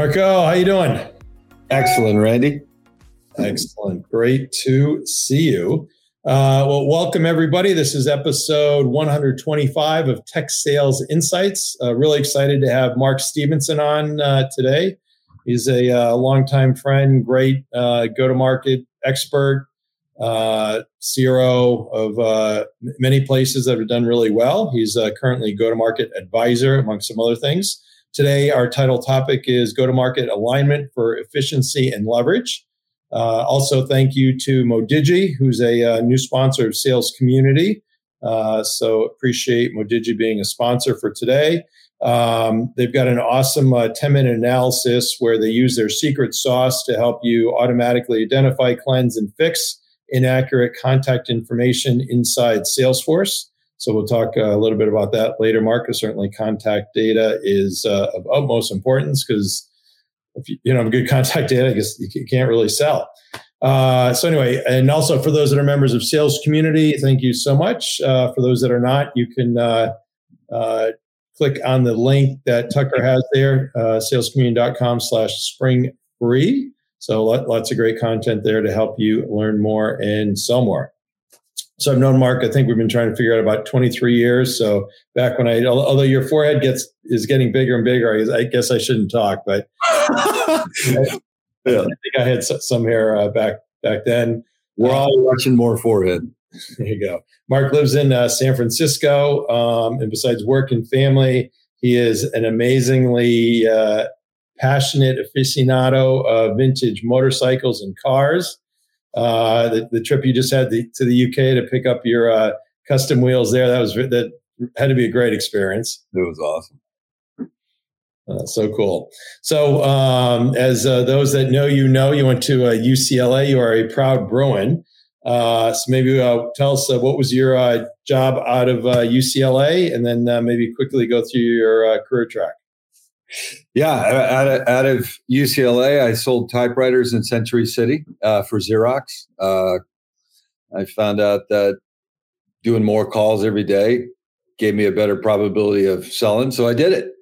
Marco, how you doing? Excellent, Randy. Excellent. Great to see you. Uh, well, welcome everybody. This is episode 125 of Tech Sales Insights. Uh, really excited to have Mark Stephenson on uh, today. He's a uh, longtime friend, great uh, go-to-market expert, uh, CRO of uh, many places that have done really well. He's currently go-to-market advisor, among some other things. Today, our title topic is go-to-market alignment for efficiency and leverage. Uh, also, thank you to Modigie, who's a uh, new sponsor of Sales Community. Uh, so appreciate Modigie being a sponsor for today. Um, they've got an awesome uh, 10 minute analysis where they use their secret sauce to help you automatically identify, cleanse, and fix inaccurate contact information inside Salesforce. So we'll talk uh, a little bit about that later, Marcus. Certainly, contact data is uh, of utmost importance because if you, you know have good contact data, I guess you can't really sell. Uh, so anyway, and also for those that are members of Sales Community, thank you so much. Uh, for those that are not, you can uh, uh click on the link that Tucker has there, uh, salescommunity.com slash spring free. So lots of great content there to help you learn more and sell more. So I've known Mark. I think we've been trying to figure out about 23 years. So back when I, although your forehead gets is getting bigger and bigger, I, I guess I shouldn't talk. But I, yeah. I think I had some hair uh, back back then. We're all watching more forehead. There you go. Mark lives in uh, San Francisco, um, and besides work and family, he is an amazingly uh, passionate aficionado of vintage motorcycles and cars. Uh, the, the, trip you just had the, to the UK to pick up your uh, custom wheels there, that was that had to be a great experience. It was awesome. Uh, so cool. So, um, as uh, those that know you know, you went to UCLA. You are a proud Bruin. Uh, so maybe uh, tell us uh, what was your uh, job out of UCLA, and then maybe quickly go through your career track. Yeah, out of, out of, UCLA, I sold typewriters in Century City for Xerox. I found out that doing more calls every day gave me a better probability of selling, so I did it.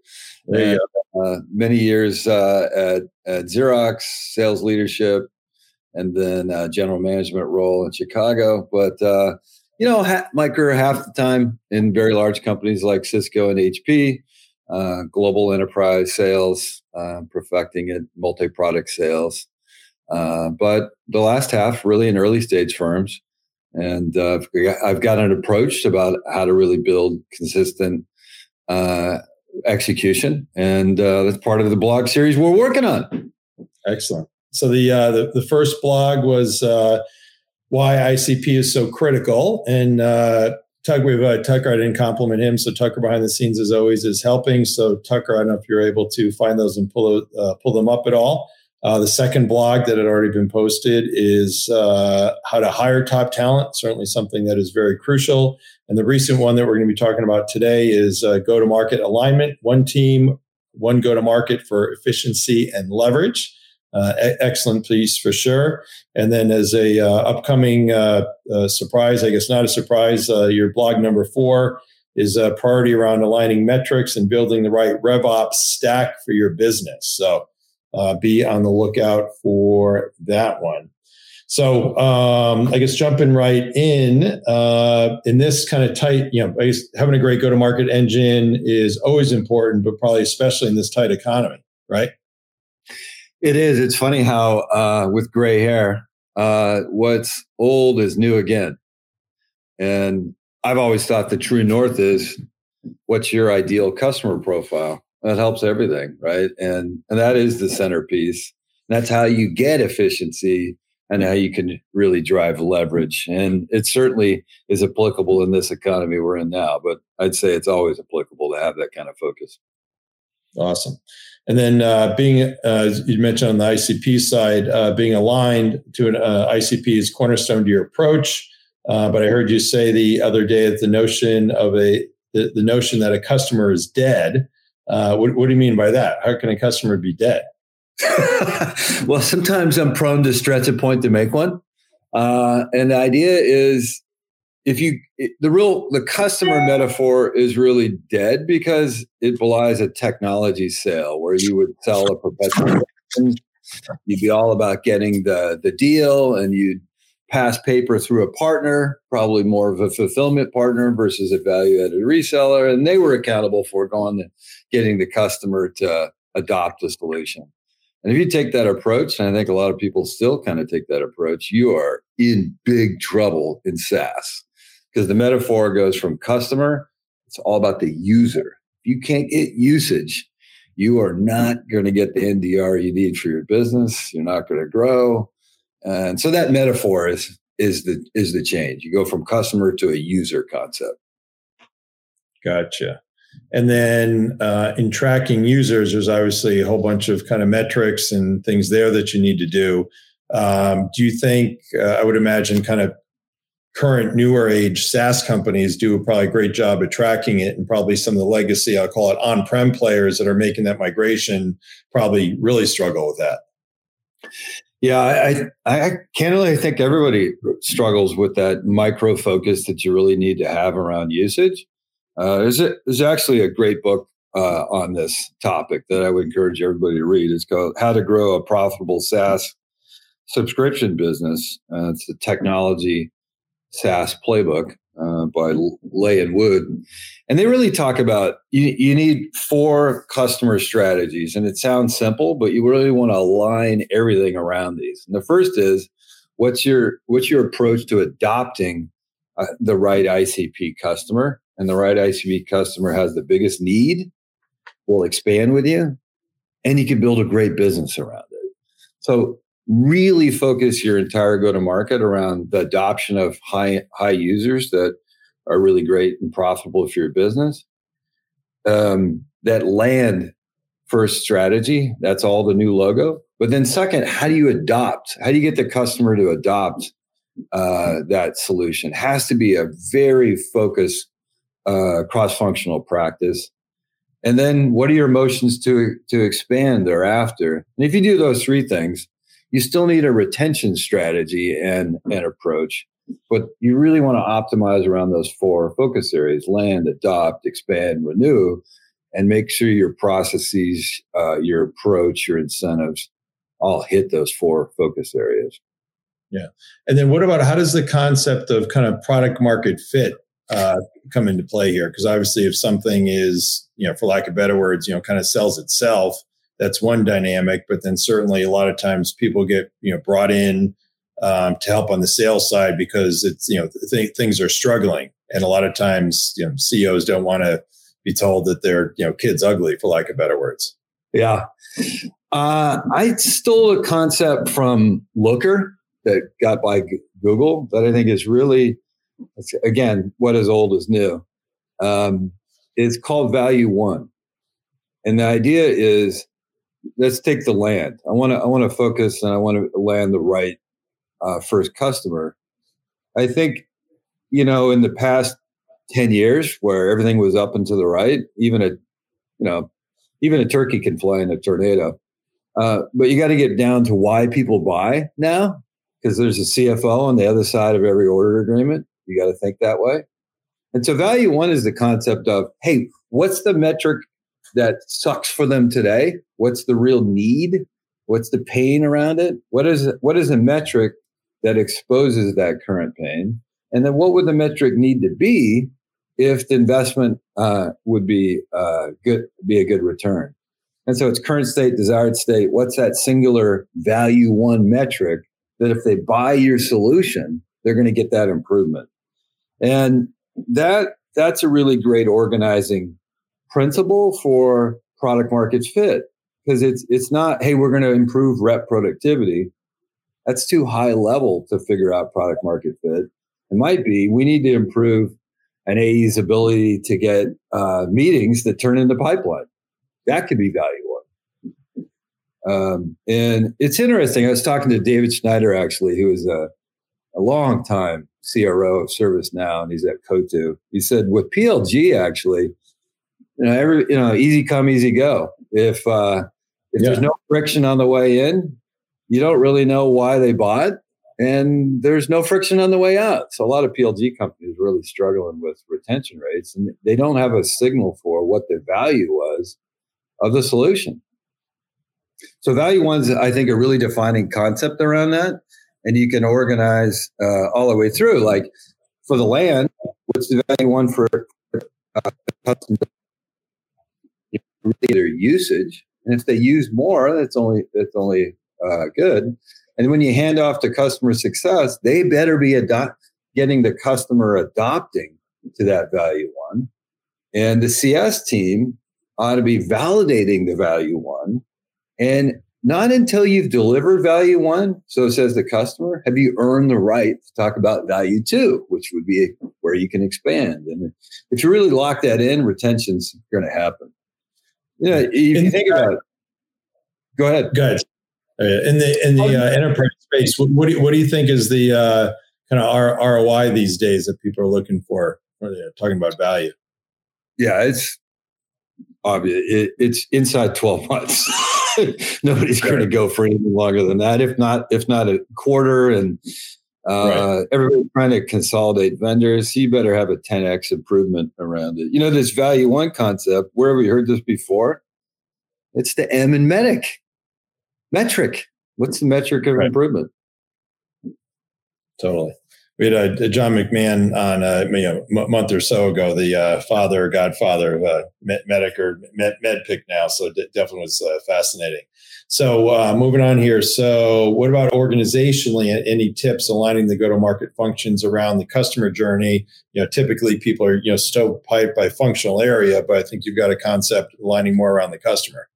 And, uh, many years uh, at, at Xerox, sales leadership, and then uh, general management role in Chicago. But uh, you know, ha- my career half the time in very large companies like Cisco and HP, uh, global enterprise sales, uh, perfecting it, multi-product sales. but the last half, really in early stage firms, and I've got an approach about how to really build consistent execution, and uh, that's part of the blog series we're working on. Excellent. So the uh, the, the first blog was uh, why ICP is so critical, and uh, Tucker, we've uh, Tucker. I didn't compliment him, so Tucker behind the scenes as always is helping. So Tucker, I don't know if you're able to find those and pull uh, pull them up at all. Uh, the second blog that had already been posted is uh, how to hire top talent, certainly something that is very crucial. And the recent one that we're going to be talking about today is uh, go to market alignment, one team, one go to market for efficiency and leverage. Uh, excellent piece for sure. And then, as a uh, upcoming uh, surprise, I guess not a surprise, your blog number four is a priority around aligning metrics and building the right RevOps stack for your business. So, uh, be on the lookout for that one. So um, I guess jumping right in, uh, in this kind of tight, you know, I guess having a great go-to-market engine is always important, but probably especially in this tight economy, right? It is. It's funny how uh, with gray hair, uh, what's old is new again. And I've always thought the true north is what's your ideal customer profile? that helps everything right and and that is the centerpiece that's how you get efficiency and how you can really drive leverage and it certainly is applicable in this economy we're in now but i'd say it's always applicable to have that kind of focus awesome and then uh, being uh, you mentioned on the icp side uh, being aligned to an uh, icp is cornerstone to your approach uh, but i heard you say the other day that the notion of a the, the notion that a customer is dead uh, what, what do you mean by that? How can a customer be dead? well, sometimes I'm prone to stretch a point to make one. And the idea is if you it, the real the customer metaphor is really dead because it belies a technology sale where you would sell a perpetual you'd be all about getting the the deal and you'd pass paper through a partner probably more of a fulfillment partner versus a value added reseller and they were accountable for going and getting the customer to adopt a solution. And if you take that approach, and I think a lot of people still kind of take that approach, you are in big trouble in SaaS because the metaphor goes from customer, it's all about the user. If you can't get usage, you are not going to get the NDR you need for your business. You're not going to grow. And so that metaphor is is the is the change. You go from customer to a user concept. Gotcha. And then uh, in tracking users, there's obviously a whole bunch of kind of metrics and things there that you need to do. Um, do you think, uh, I would imagine, kind of current newer age SaaS companies do probably a great job at tracking it, and probably some of the legacy, I'll call it on prem players that are making that migration probably really struggle with that? Yeah, I, I candidly think everybody struggles with that micro focus that you really need to have around usage. Uh, there's, a, there's actually a great book uh, on this topic that I would encourage everybody to read. It's called How to Grow a Profitable SaaS Subscription Business. Uh, it's the technology SaaS playbook uh, by Lah and Wood. And they really talk about you, you need four customer strategies. And it sounds simple, but you really want to align everything around these. And the first is what's your what's your approach to adopting uh, the right ICP customer? and the right ICP customer has the biggest need, will expand with you, and you can build a great business around it. So really focus your entire go to market around the adoption of high high users that are really great and profitable for your business. Um, that land first strategy, that's all the new logo. But then second, how do you adopt? How do you get the customer to adopt uh, that solution? Has to be a very focused uh, cross-functional practice and then what are your motions to to expand thereafter and if you do those three things you still need a retention strategy and an approach but you really want to optimize around those four focus areas land adopt expand renew and make sure your processes uh, your approach your incentives all hit those four focus areas. Yeah. And then what about how does the concept of kind of product market fit uh, come into play here? Because obviously if something is you know for lack of better words you know kind of sells itself that's one dynamic but then certainly a lot of times people get you know brought in um, to help on the sales side because it's you know th- things are struggling. And a lot of times you know ceos don't want to be told that their you know kids ugly for lack of better words. Yeah. Uh, i stole a concept from looker that got by google that i think is really again, what is old is new. Um, it's called Value One, and the idea is let's take the land. I want to I want to focus and I want to land the right uh, first customer. I think you know in the past ten years where everything was up and to the right, even a you know even a turkey can fly in a tornado. Uh, but you got to get down to why people buy now because there's a CFO on the other side of every order agreement. You got to think that way. And so value one is the concept of, hey, what's the metric that sucks for them today? What's the real need? What's the pain around it? What is what is a metric that exposes that current pain? And then what would the metric need to be if the investment uh, would be uh, good, be a good return? And so it's current state, desired state. What's that singular value one metric that if they buy your solution, they're going to get that improvement? And that that's a really great organizing principle for product market fit because it's it's not hey we're going to improve rep productivity. That's too high level to figure out product market fit. It might be we need to improve an AE's ability to get uh, meetings that turn into pipeline. That could be value one um, and it's interesting i was talking to david schneider actually who is a, a long time CRO of ServiceNow, and he's at Coatue. He said with PLG, actually, you know, every you know, easy come, easy go. If uh, if yeah. there's no friction on the way in, you don't really know why they bought, and there's no friction on the way out. So a lot of PLG companies really struggling with retention rates, and they don't have a signal for what the value was of the solution. So value one's, I think, a really defining concept around that, and you can organize uh, all the way through. Like for the land, what's the value one for uh, Their usage, and if they use more, that's only that's only uh, good. And when you hand off to customer success, they better be adopt, getting the customer adopting to that value one. And the CS team ought to be validating the value one. And not until you've delivered value one, so says the customer, have you earned the right to talk about value two, which would be where you can expand. And if you really lock that in, retention's going to happen. Know, if you think about it, go ahead. Go ahead. Uh, in the in the uh, enterprise space, what, what, do you, what do you think is the uh, kind of ROI these days that people are looking for when they're talking about value? Yeah, it's obvious. It, it's inside twelve months. Nobody's going to go for anything longer than that. If not, if not a quarter, and uh, right. everybody's trying to consolidate vendors, you better have a 10x improvement around it. You know, this value one concept. Where have we heard this before? It's the M in MEDDIC metric. What's the metric of right. improvement? Totally. We had a, a John McMahon on uh, you know, a month or so ago, the uh, father, godfather of uh, MEDDIC or Med, MEDDPICC now. So it definitely was uh, fascinating. So uh, moving on here. So what about organizationally? Any tips aligning the go-to-market functions around the customer journey? You know, typically people are you know stovepipe by functional area, but I think you've got a concept aligning more around the customer.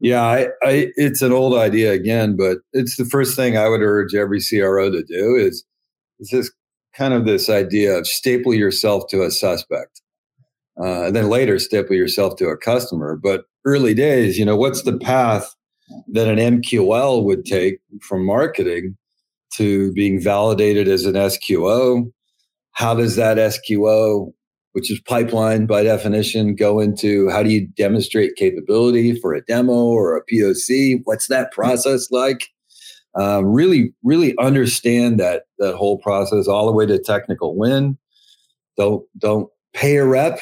Yeah, I, I, it's an old idea again, but it's the first thing I would urge every CRO to do is, is this kind of this idea of staple yourself to a suspect. Uh, and then later staple yourself to a customer. But early days, you know, what's the path that an MQL would take from marketing to being validated as an SQO? How does that SQO which is pipeline by definition, go into how do you demonstrate capability for a demo or a POC? What's that process like? Um, really, really understand that that whole process all the way to technical win. Don't don't pay a rep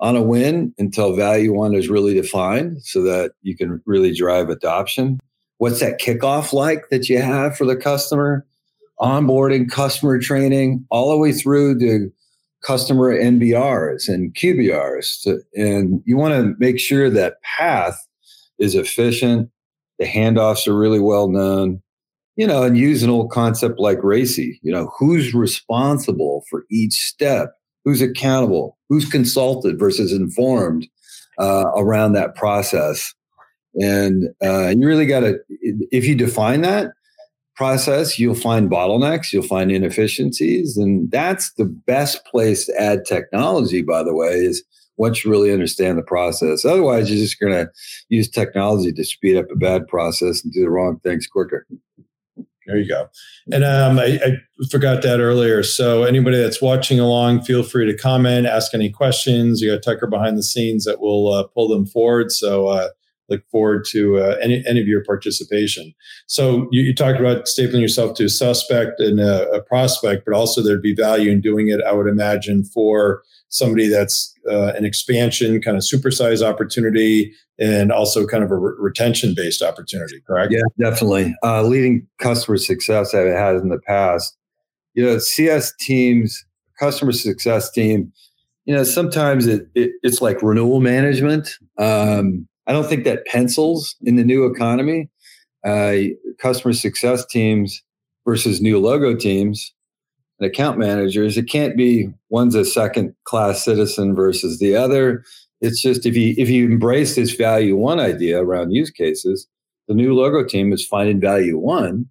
on a win until value one is really defined, so that you can really drive adoption. What's that kickoff like that you have for the customer? Onboarding, customer training, all the way through to customer MBRs and QBRs. To, and you want to make sure that path is efficient. The handoffs are really well known, you know, and use an old concept like RACI, you know, who's responsible for each step, who's accountable, who's consulted versus informed uh, around that process. And uh, you really got to, if you define that, process, you'll find bottlenecks, you'll find inefficiencies. And that's the best place to add technology, by the way, is once you really understand the process. Otherwise, you're just going to use technology to speed up a bad process and do the wrong things quicker. There you go. And um, I, I, forgot that earlier. So anybody that's watching along, feel free to comment, ask any questions. You got Tucker behind the scenes that will uh, pull them forward. So uh, look forward to uh, any, any of your participation. So you, you, talked about stapling yourself to a suspect and a, a, prospect, but also there'd be value in doing it. I would imagine for somebody that's uh, an expansion kind of supersize opportunity and also kind of a re- retention based opportunity. Correct? Yeah, definitely. Uh, leading customer success that it has in the past. You know, CS teams, customer success team. You know, sometimes it, it it's like renewal management. Um, I don't think that pencils in the new economy. Uh, customer success teams versus new logo teams and account managers. It can't be one's a second class citizen versus the other. It's just if you if you embrace this value one idea around use cases, the new logo team is finding value one,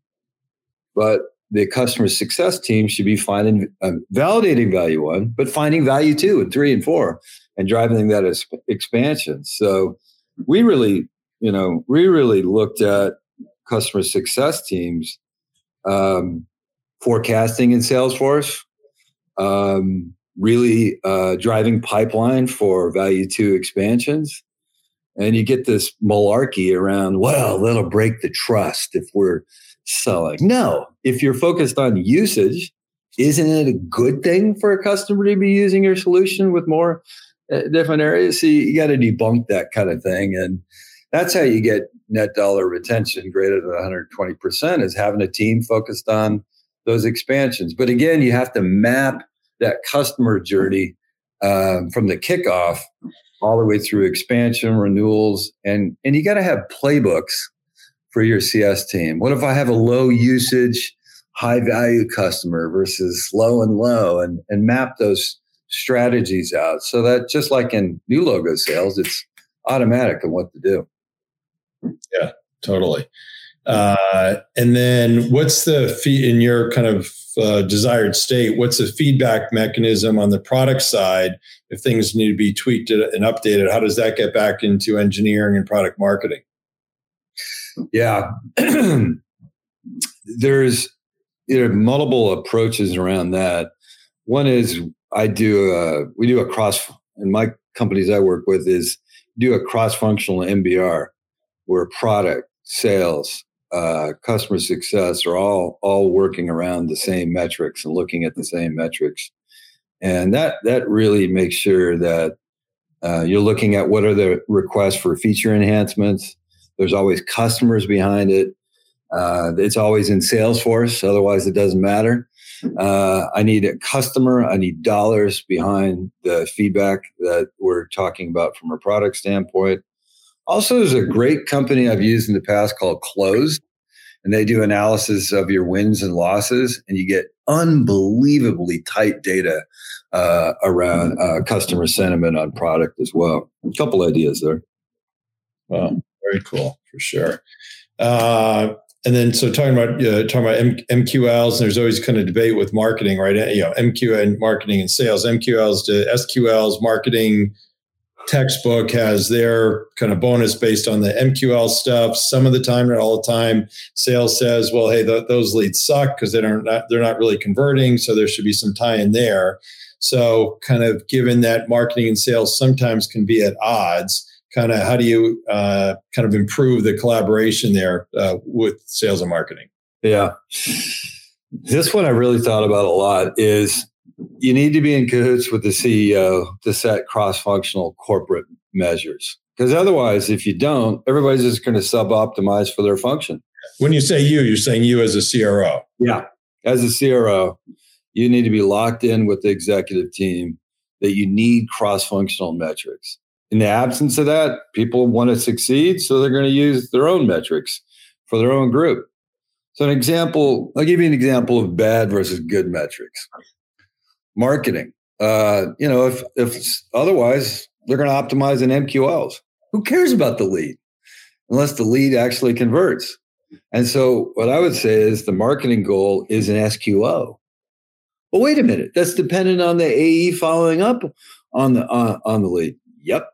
but the customer success team should be finding um, validating value one, but finding value two and three and four, and driving that as expansion. So we really, you know, we really looked at customer success teams, um, forecasting in Salesforce, um, really uh, driving pipeline for value two expansions. And you get this malarkey around, well, that'll break the trust if we're selling. No, if you're focused on usage, isn't it a good thing for a customer to be using your solution with more different areas? So you, you got to debunk that kind of thing. And that's how you get net dollar retention greater than 120% is having a team focused on those expansions. But again, you have to map that customer journey um, from the kickoff all the way through expansion, renewals, and and you got to have playbooks for your CS team. What if I have a low usage, high value customer versus low and low, and and map those strategies out so that just like in new logo sales, it's automatic on what to do. Yeah, totally. Uh, and then what's the fee in your kind of uh, desired state? What's the feedback mechanism on the product side if things need to be tweaked and updated? How does that get back into engineering and product marketing? Yeah, there's you know, multiple approaches around that. One is I do a, we do a cross and my companies I work with is do a cross functional MBR where product, sales, uh, customer success are all all working around the same metrics and looking at the same metrics, and that that really makes sure that uh, you're looking at what are the requests for feature enhancements. There's always customers behind it. Uh, it's always in Salesforce, otherwise it doesn't matter. Uh, I need a customer. I need dollars behind the feedback that we're talking about from a product standpoint. Also, there's a great company I've used in the past called Clozd, and they do analysis of your wins and losses, and you get unbelievably tight data uh, around uh, customer sentiment on product as well. A couple ideas there. Wow, very cool for sure. Uh, and then, so talking about uh, talking about M- MQLs, and there's always kind of debate with marketing, right? You know, MQ and marketing and sales, MQLs to SQLs, marketing textbook has their kind of bonus based on the MQL stuff. Some of the time, not all the time, sales says, "Well, hey, th- those leads suck because they don't not, they're not really converting, so there should be some tie in there." So, kind of given that marketing and sales sometimes can be at odds, kind of how do you uh, kind of improve the collaboration there uh, with sales and marketing? Yeah, this one I really thought about a lot is you need to be in cahoots with the CEO to set cross functional corporate measures. Because otherwise, if you don't, everybody's just going to sub optimize for their function. When you say you, you're saying you as a CRO. Yeah. As a CRO, you need to be locked in with the executive team that you need cross functional metrics. In the absence of that, people want to succeed, so they're going to use their own metrics for their own group. So, an example, I'll give you an example of bad versus good metrics marketing. Uh, you know, if if otherwise they're going to optimize in MQLs. Who cares about the lead unless the lead actually converts? And so, what I would say is the marketing goal is an SQO. Well, wait a minute. That's dependent on the AE following up on the uh, on the lead. Yep,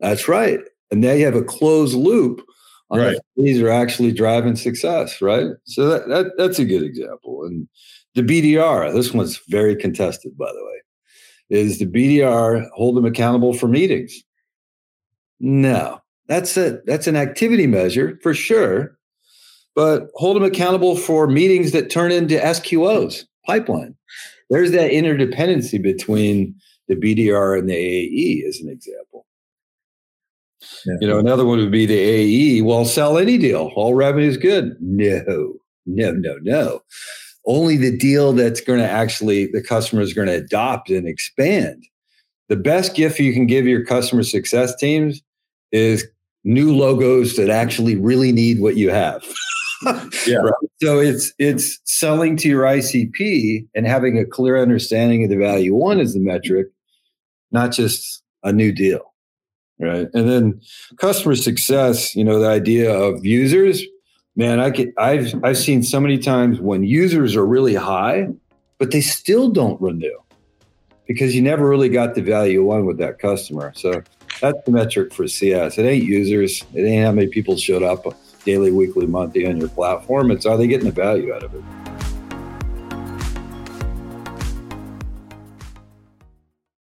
that's right. And now you have a closed loop on right. these are actually driving success, right? So that, that that's a good example. And the BDR, this one's very contested, by the way, is the BDR hold them accountable for meetings? No, that's a that's an activity measure for sure, but hold them accountable for meetings that turn into SQOs pipeline. There's that interdependency between the BDR and the AE, as an example. Yeah. You know, another one would be the AE. Well, sell any deal. All revenue is good. No, no, no, no only the deal that's going to actually the customer is going to adopt and expand. The best gift you can give your customer success teams is new logos that actually really need what you have. yeah. Right. So it's it's selling to your ICP and having a clear understanding of the value one is the metric, not just a new deal. Right. And then customer success, you know, the idea of users man, I get I've I've seen so many times when users are really high, but they still don't renew because you never really got the value one with that customer. So that's the metric for CS. It ain't users. It ain't how many people showed up daily, weekly, monthly on your platform. It's are they getting the value out of it?